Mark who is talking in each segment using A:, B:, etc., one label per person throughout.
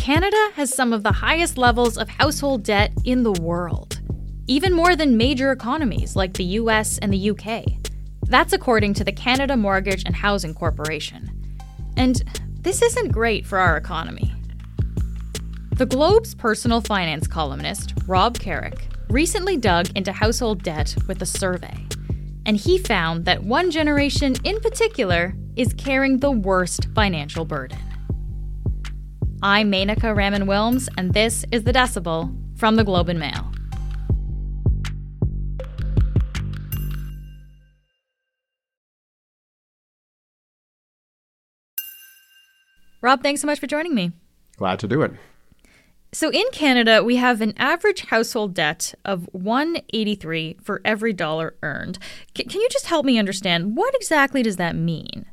A: Canada has some of the highest levels of household debt in the world, even more than major economies like the US and the UK. That's according to the Canada Mortgage and Housing Corporation. And this isn't great for our economy. The Globe's personal finance columnist, Rob Carrick, recently dug into household debt with a survey. And he found that one generation in particular is carrying the worst financial burden. I'm Menaka Raman Wilms, and this is The Decibel from the Globe and Mail. Rob, thanks so much for joining me.
B: Glad to do it.
A: So in Canada, we have an average household debt of 183 for every dollar earned. C- can you just help me understand what exactly does that mean?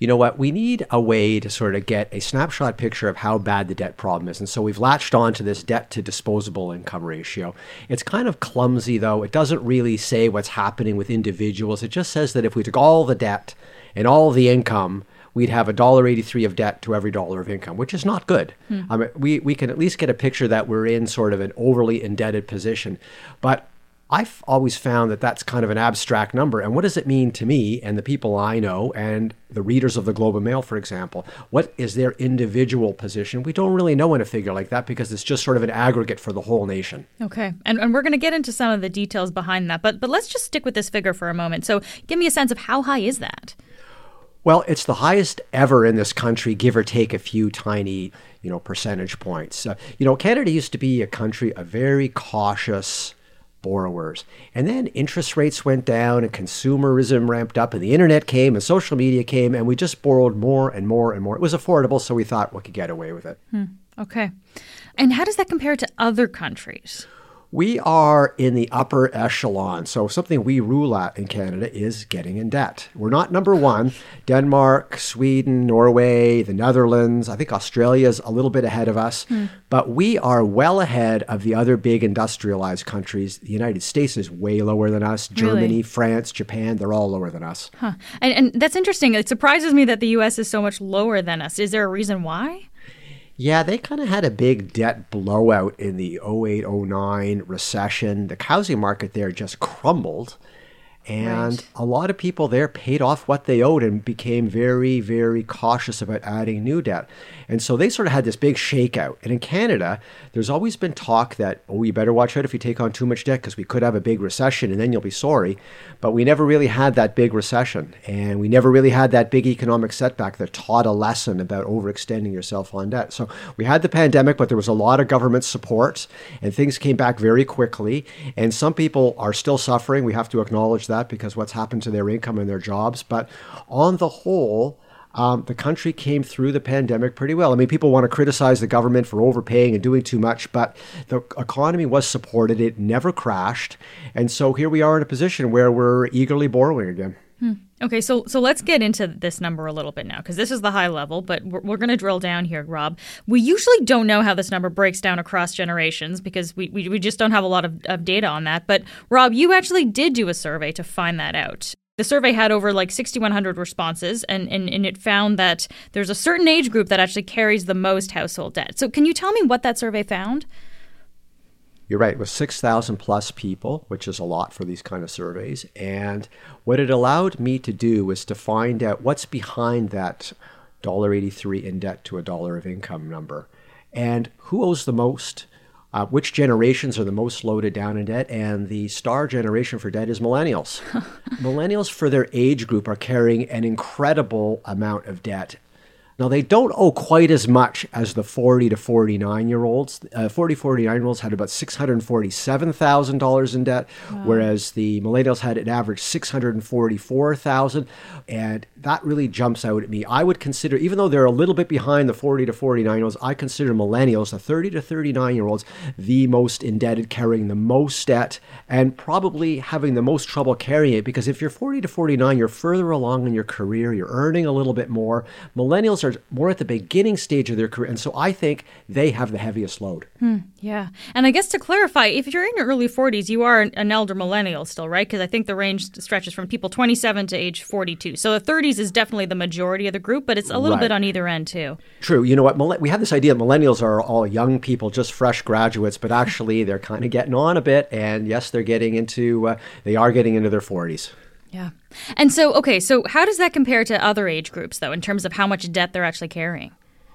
B: You know what? We need a way to sort of get a snapshot picture of how bad the debt problem is. And so we've latched on to this debt to disposable income ratio. It's kind of clumsy, though. It doesn't really say what's happening with individuals. It just says that if we took all the debt and all the income, we'd have a dollar eighty-three of debt to every dollar of income, which is not good. Hmm. I mean, we we can at least get a picture that we're in sort of an overly indebted position, but I've always found that that's kind of an abstract number. And what does it mean to me and the people I know and the readers of the Globe and Mail, for example? What is their individual position? We don't really know in a figure like that because it's just sort of an aggregate for the whole nation.
A: Okay. And, and we're going to get into some of the details behind that. But, but let's just stick with this figure for a moment. So give me a sense of how high is that?
B: Well, it's the highest ever in this country, give or take a few tiny, you know, percentage points. Uh, you know, Canada used to be a country of very cautious borrowers. And then interest rates went down and consumerism ramped up and the internet came and social media came and we just borrowed more and more and more. It was affordable, so we thought we could get away with it.
A: Hmm. Okay. And how does that compare to other countries?
B: We are in the upper echelon. So, something we rule at in Canada is getting in debt. We're not number one. Denmark, Sweden, Norway, the Netherlands, I think Australia is a little bit ahead of us, hmm. but we are well ahead of the other big industrialized countries. The United States is way lower than us. Germany,
A: really?
B: France, Japan, they're all lower than us.
A: Huh. And, and that's interesting. It surprises me that the U.S. is so much lower than us. Is there a reason why?
B: Yeah, they kind of had a big debt blowout in the 08 09 recession. The housing market there just crumbled. And right. a lot of people there paid off what they owed and became very, very cautious about adding new debt. And so they sort of had this big shakeout. And in Canada, there's always been talk that, oh, you better watch out if you take on too much debt because we could have a big recession and then you'll be sorry. But we never really had that big recession. And we never really had that big economic setback that taught a lesson about overextending yourself on debt. So we had the pandemic, but there was a lot of government support and things came back very quickly. And some people are still suffering. We have to acknowledge that because what's happened to their income and their jobs. But on the whole, um, the country came through the pandemic pretty well. I mean, people want to criticize the government for overpaying and doing too much, but the economy was supported. It never crashed. And so here we are in a position where we're eagerly borrowing again.
A: Hmm. Okay, so so let's get into this number a little bit now because this is the high level, but we're, we're going to drill down here, Rob. We usually don't know how this number breaks down across generations because we, we, we just don't have a lot of, of data on that. But Rob, you actually did do a survey to find that out. The survey had over like 6,100 responses, and, and, and it found that there's a certain age group that actually carries the most household debt. So, can you tell me what that survey found?
B: You're right, it was 6,000 plus people, which is a lot for these kind of surveys. And what it allowed me to do was to find out what's behind that $1.83 in debt to a dollar of income number and who owes the most. Uh, which generations are the most loaded down in debt? And the star generation for debt is millennials. millennials, for their age group, are carrying an incredible amount of debt now, they don't owe quite as much as the 40 to 49 year olds. Uh, 40 49 year olds had about $647,000 in debt, wow. whereas the millennials had an average 644000 And that really jumps out at me. I would consider, even though they're a little bit behind the 40 to 49 year olds, I consider millennials, the 30 to 39 year olds, the most indebted, carrying the most debt, and probably having the most trouble carrying it because if you're 40 to 49, you're further along in your career, you're earning a little bit more. Millennials are are more at the beginning stage of their career. And so I think they have the heaviest load.
A: Hmm, yeah. And I guess to clarify, if you're in your early 40s, you are an elder millennial still, right? Because I think the range stretches from people 27 to age 42. So the 30s is definitely the majority of the group, but it's a little right. bit on either end too.
B: True. You know what? We have this idea that millennials are all young people, just fresh graduates, but actually they're kind of getting on a bit. And yes, they're getting into, uh, they are getting into their 40s.
A: Yeah. And so, okay, so how does that compare to other age groups, though, in terms of how much debt they're actually carrying?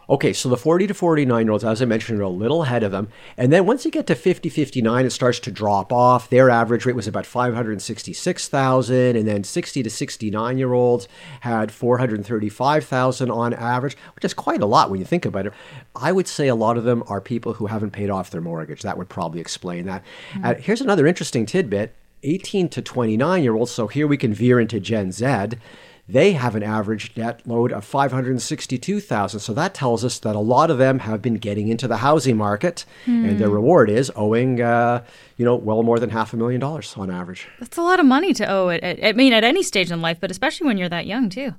B: Okay, so the 40 to 49 year olds, as I mentioned, are a little ahead of them. And then once you get to 50, 59, it starts to drop off. Their average rate was about 566,000. And then 60 to 69 year olds had 435,000 on average, which is quite a lot when you think about it. I would say a lot of them are people who haven't paid off their mortgage. That would probably explain that. Mm-hmm. Uh, here's another interesting tidbit 18 to 29 year olds, so here we can veer into Gen Z, they have an average debt load of 562,000. So that tells us that a lot of them have been getting into the housing market hmm. and their reward is owing uh, you know, well more than half a million dollars on average.
A: That's a lot of money to owe it. I mean at any stage in life, but especially when you're that young too.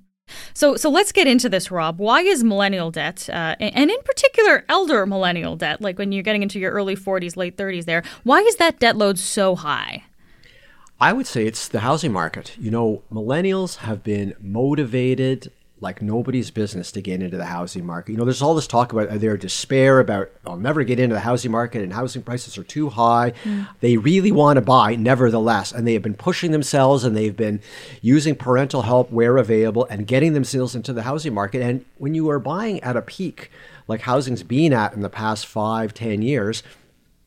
A: So, so let's get into this, Rob. Why is millennial debt, uh, and in particular elder millennial debt, like when you're getting into your early 40s, late 30s, there, why is that debt load so high?
B: I would say it's the housing market. You know, millennials have been motivated like nobody's business to get into the housing market. You know, there's all this talk about their despair about I'll never get into the housing market and housing prices are too high. Mm. They really want to buy, nevertheless, and they have been pushing themselves and they've been using parental help where available and getting themselves into the housing market. And when you are buying at a peak like housing's been at in the past five, ten years,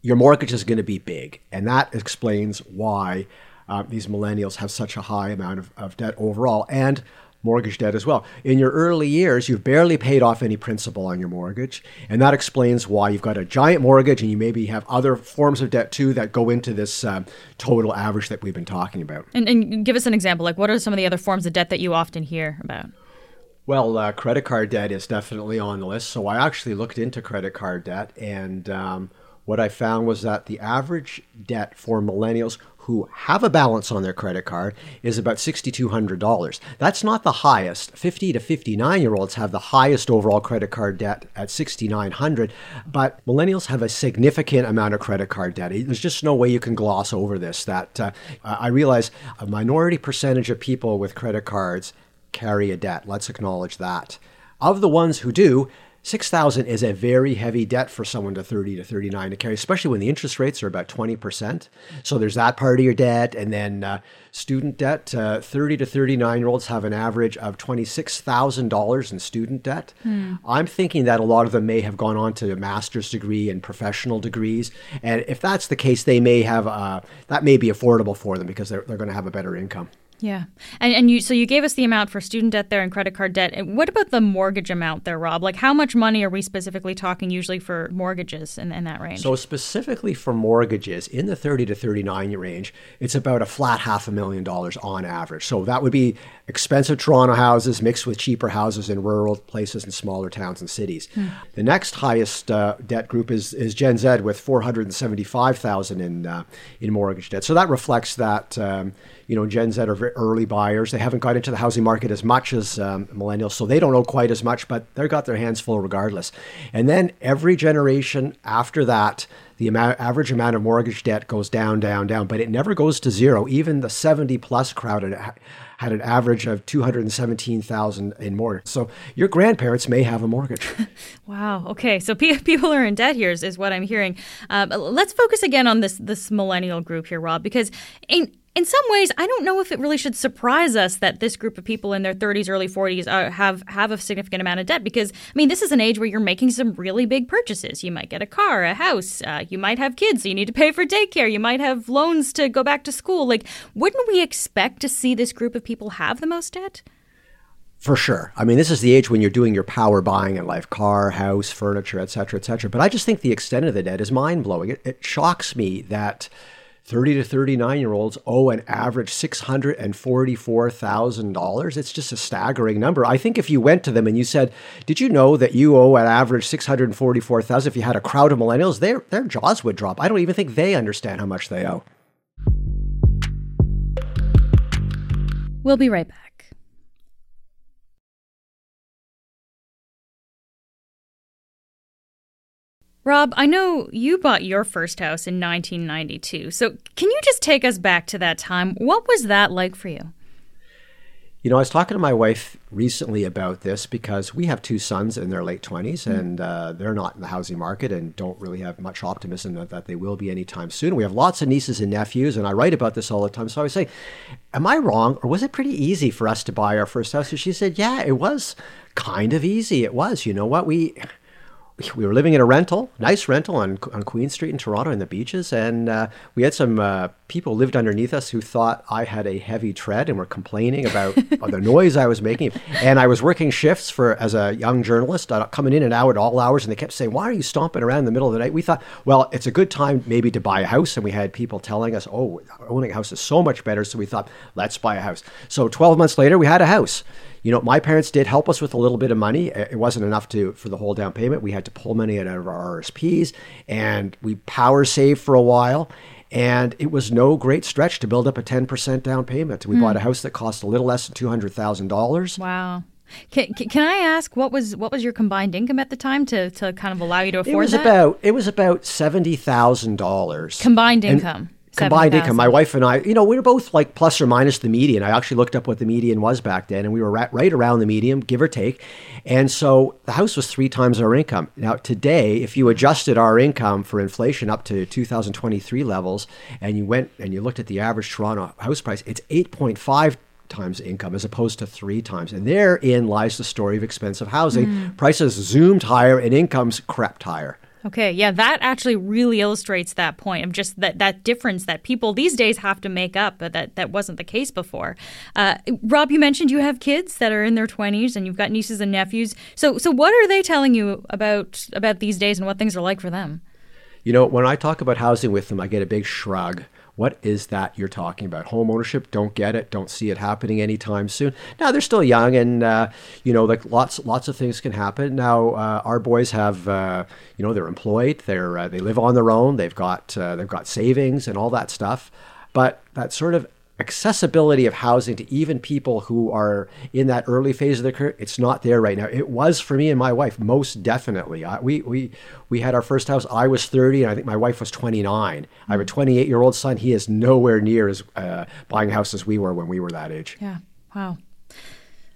B: your mortgage is going to be big, and that explains why uh, these millennials have such a high amount of, of debt overall and mortgage debt as well. In your early years, you've barely paid off any principal on your mortgage, and that explains why you've got a giant mortgage and you maybe have other forms of debt too that go into this um, total average that we've been talking about.
A: And, and, give us an example. Like, what are some of the other forms of debt that you often hear about?
B: Well, uh, credit card debt is definitely on the list. So I actually looked into credit card debt, and um, what I found was that the average debt for millennials who have a balance on their credit card is about $6,200. That's not the highest. 50 to 59 year olds have the highest overall credit card debt at 6,900, but millennials have a significant amount of credit card debt. There's just no way you can gloss over this. That uh, I realize a minority percentage of people with credit cards carry a debt. Let's acknowledge that. Of the ones who do, 6000 is a very heavy debt for someone to 30 to 39 to carry especially when the interest rates are about 20% so there's that part of your debt and then uh, student debt uh, 30 to 39 year olds have an average of $26000 in student debt. Hmm. i'm thinking that a lot of them may have gone on to a master's degree and professional degrees and if that's the case they may have uh, that may be affordable for them because they're, they're going to have a better income
A: yeah, and and you so you gave us the amount for student debt there and credit card debt. And what about the mortgage amount there, Rob? Like how much money are we specifically talking usually for mortgages in, in that range?
B: So specifically for mortgages in the thirty to thirty nine range, it's about a flat half a million dollars on average. So that would be expensive Toronto houses mixed with cheaper houses in rural places and smaller towns and cities. Hmm. The next highest uh, debt group is is Gen Z with four hundred and seventy five thousand in uh, in mortgage debt. So that reflects that. Um, you know, Gen Z are early buyers. They haven't got into the housing market as much as um, millennials, so they don't know quite as much, but they've got their hands full regardless. And then every generation after that, the amount, average amount of mortgage debt goes down, down, down, but it never goes to zero. Even the 70 plus crowd had an average of 217,000 in mortgage. So your grandparents may have a mortgage.
A: wow. Okay. So people are in debt here is, is what I'm hearing. Um, let's focus again on this this millennial group here, Rob, because in in some ways, I don't know if it really should surprise us that this group of people in their 30s, early 40s uh, have have a significant amount of debt. Because I mean, this is an age where you're making some really big purchases. You might get a car, a house. Uh, you might have kids, so you need to pay for daycare. You might have loans to go back to school. Like, wouldn't we expect to see this group of people have the most debt?
B: For sure. I mean, this is the age when you're doing your power buying in life, car, house, furniture, et cetera, et cetera. But I just think the extent of the debt is mind blowing. It, it shocks me that 30 to 39 year olds owe an average $644,000. It's just a staggering number. I think if you went to them and you said, Did you know that you owe an average $644,000? if you had a crowd of millennials, their, their jaws would drop. I don't even think they understand how much they owe.
A: We'll be right back. Rob, I know you bought your first house in 1992, so can you just take us back to that time? What was that like for you?
B: You know, I was talking to my wife recently about this because we have two sons in their late 20s mm. and uh, they're not in the housing market and don't really have much optimism that, that, they will be anytime soon. We have lots of nieces and nephews, and I write about this all the time. So I was saying, Am I wrong, or was it pretty easy for us to buy our first house? And she said, Yeah, it was kind of easy. It was. You know what? We we were living in a rental, nice rental on on Queen Street in Toronto in the beaches, and uh, we had some uh, people lived underneath us who thought I had a heavy tread and were complaining about the noise I was making. And I was working shifts for as a young journalist, uh, coming in and out at all hours, and they kept saying, "Why are you stomping around in the middle of the night?" We thought, well, it's a good time maybe to buy a house, and we had people telling us, "Oh, owning a house is so much better," so we thought, let's buy a house. So 12 months later, we had a house you know, my parents did help us with a little bit of money. It wasn't enough to for the whole down payment. We had to pull money out of our RSPs, and we power saved for a while. And it was no great stretch to build up a 10% down payment. We mm. bought a house that cost a little less than $200,000.
A: Wow. Can, can I ask what was what was your combined income at the time to, to kind of allow you to afford
B: it was
A: that?
B: about it was about seventy thousand dollars
A: combined income
B: combined income. My wife and I, you know, we were both like plus or minus the median. I actually looked up what the median was back then, and we were right, right around the median, give or take. And so the house was three times our income. Now, today, if you adjusted our income for inflation up to 2023 levels, and you went and you looked at the average Toronto house price, it's 8.5 times income as opposed to three times. And therein lies the story of expensive housing. Mm. Prices zoomed higher and incomes crept higher.
A: Okay, yeah, that actually really illustrates that point of just that that difference that people these days have to make up, but that that wasn't the case before. Uh, Rob, you mentioned you have kids that are in their twenties, and you've got nieces and nephews. So, so what are they telling you about about these days and what things are like for them?
B: You know, when I talk about housing with them, I get a big shrug. What is that you're talking about? Home ownership? Don't get it. Don't see it happening anytime soon. Now they're still young, and uh, you know, like lots lots of things can happen. Now uh, our boys have, uh, you know, they're employed. They're uh, they live on their own. They've got uh, they've got savings and all that stuff. But that sort of accessibility of housing to even people who are in that early phase of their career it's not there right now. It was for me and my wife most definitely. I, we we we had our first house. I was 30 and i think my wife was 29 i have a 28 year old son. He is nowhere near as uh, buying a house as we were when we were that age.
A: Yeah. Wow.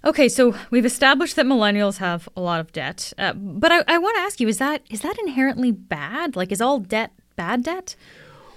A: Okay, so we've established that millennials have a lot of debt, uh, but I, I want to ask you: is that is that inherently bad? Like, is all debt bad debt?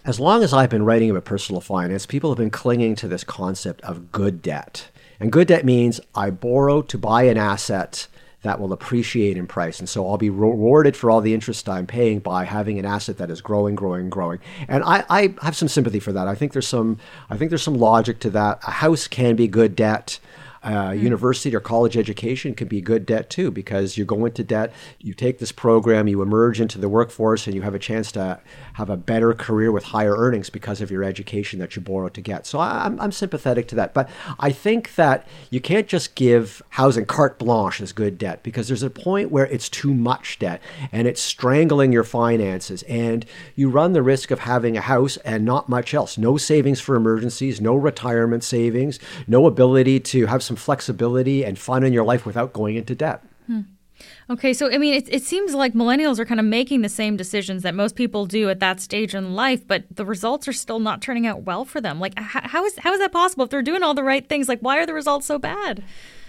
B: As long as I've been writing about personal finance, people have been clinging to this concept of good debt. And good debt means I borrow to buy an asset that will appreciate in price. And so I'll be rewarded for all the interest I'm paying by having an asset that is growing, growing, growing. And I, I have some sympathy for that. I think there's some I think there's some logic to that. A house can be good debt. Uh, mm. University or college education can be good debt too because you go into debt, you take this program, you emerge into the workforce, and you have a chance to have a better career with higher earnings because of your education that you borrowed to get. So I'm, I'm sympathetic to that. But I think that you can't just give housing carte blanche as good debt because there's a point where it's too much debt and it's strangling your finances. And you run the risk of having a house and not much else. No savings for emergencies, no retirement savings, no ability to have some flexibility and fun in your life without going into debt.
A: Hmm. Okay, so I mean, it, it seems like millennials are kind of making the same decisions that most people do at that stage in life, but the results are still not turning out well for them. Like, how is how is that possible? If they're doing all the right things, like, why are the results so bad?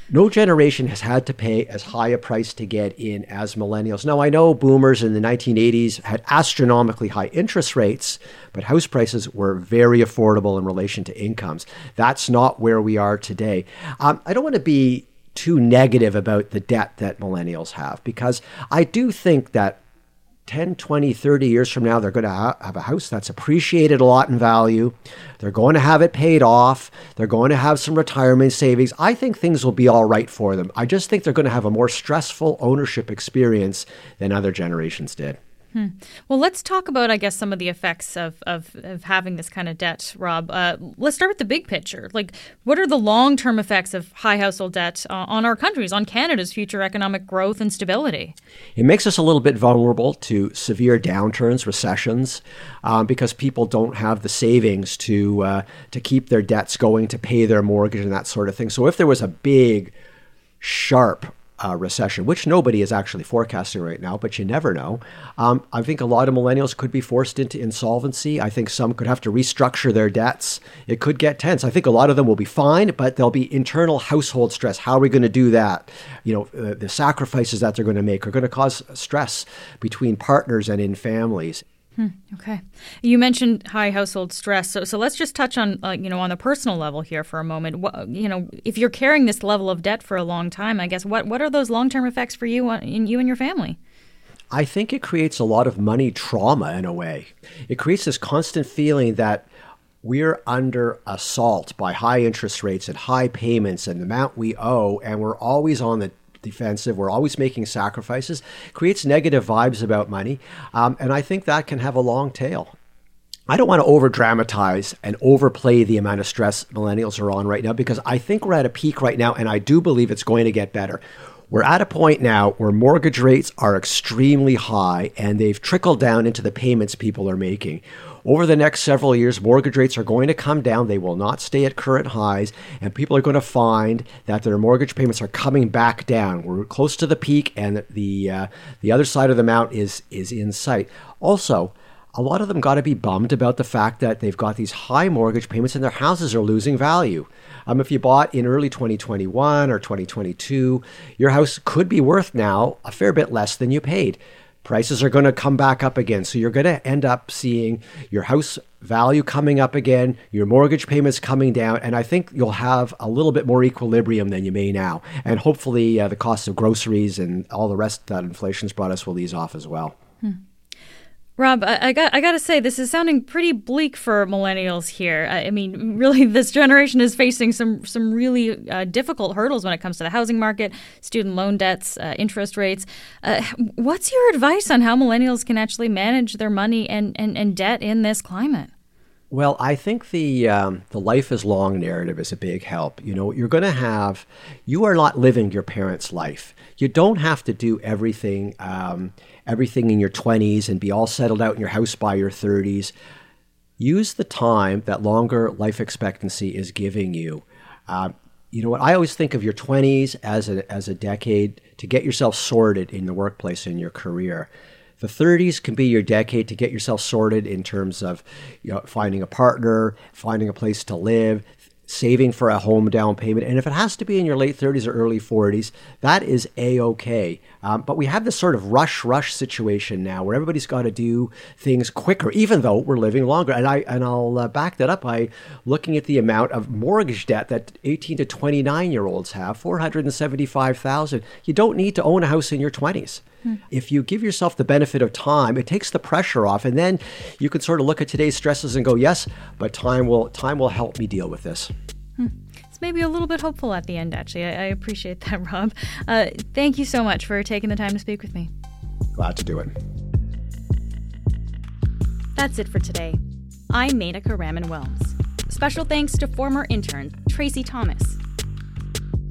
B: No generation has had to pay as high a price to get in as millennials. Now, I know boomers in the 1980s had astronomically high interest rates, but house prices were very affordable in relation to incomes. That's not where we are today. Um, I don't want to be too negative about the debt that millennials have because I do think that 10, 20, 30 years from now, they're going to ha- have a house that's appreciated a lot in value. They're going to have it paid off. They're going to have some retirement savings. I think things will be all right for them. I just think they're going to have a more stressful ownership experience than other generations did.
A: Hmm. Well, let's talk about, I guess, some of the effects of, of, of having this kind of debt, Rob. Uh, let's start with the big picture. Like, what are the long term effects of high household debt uh, on our countries, on Canada's future economic growth and stability?
B: It makes us a little bit vulnerable to severe downturns, recessions, um, because people don't have the savings to uh, to keep their debts going, to pay their mortgage, and that sort of thing. So, if there was a big, sharp uh, recession, which nobody is actually forecasting right now, but you never know. Um, I think a lot of millennials could be forced into insolvency. I think some could have to restructure their debts. It could get tense. I think a lot of them will be fine, but there'll be internal household stress. How are we going to do that? You know, uh, the sacrifices that they're going to make are going to cause stress between partners and in families.
A: Hmm, okay, you mentioned high household stress, so so let's just touch on uh, you know on the personal level here for a moment. What, you know, if you're carrying this level of debt for a long time, I guess what what are those long term effects for you uh, in you and your family?
B: I think it creates a lot of money trauma in a way. It creates this constant feeling that we're under assault by high interest rates and high payments and the amount we owe, and we're always on the defensive. We're always making sacrifices. Creates negative vibes about money, um, and I think that can have a long tail. I don't want to over dramatize and overplay the amount of stress millennials are on right now because I think we're at a peak right now, and I do believe it's going to get better. We're at a point now where mortgage rates are extremely high and they've trickled down into the payments people are making. Over the next several years, mortgage rates are going to come down. They will not stay at current highs, and people are going to find that their mortgage payments are coming back down. We're close to the peak, and the uh, the other side of the mount is is in sight. Also, a lot of them got to be bummed about the fact that they've got these high mortgage payments and their houses are losing value. Um, if you bought in early 2021 or 2022, your house could be worth now a fair bit less than you paid prices are going to come back up again. So you're going to end up seeing your house value coming up again, your mortgage payments coming down, and I think you'll have a little bit more equilibrium than you may now. And hopefully, uh, the cost of groceries and all the rest that inflation's brought us will ease off as well. Hmm.
A: Rob, I, I, got I got to say this is sounding pretty bleak for millennials here. I, I mean, really, this generation is facing some some really uh, difficult hurdles when it comes to the housing market, student loan debts, uh, interest rates. Uh, what's your advice on how millennials can actually manage their money and, and, and debt in this climate?
B: Well, I think the um, the life is long narrative is a big help. You know, you're going to have, you are not living your parents' life. You don't have to do everything. Um, everything in your 20s and be all settled out in your house by your 30s. Use the time that longer life expectancy is giving you. Uh, you know what? I always think of your 20s as a, as a decade to get yourself sorted in the workplace in your career. The 30s can be your decade to get yourself sorted in terms of you know, finding a partner, finding a place to live, saving for a home down payment. And if it has to be in your late 30s or early 40s, that is a okay. Um, but we have this sort of rush, rush situation now where everybody's got to do things quicker, even though we're living longer. And I and I'll uh, back that up by looking at the amount of mortgage debt that 18 to 29 year olds have, 475,000. You don't need to own a house in your 20s. If you give yourself the benefit of time, it takes the pressure off, and then you can sort of look at today's stresses and go, "Yes, but time will time will help me deal with this."
A: Hmm. It's maybe a little bit hopeful at the end. Actually, I, I appreciate that, Rob. Uh, thank you so much for taking the time to speak with me.
B: Glad to do it.
A: That's it for today. I'm Menaka Raman Wilms. Special thanks to former intern Tracy Thomas.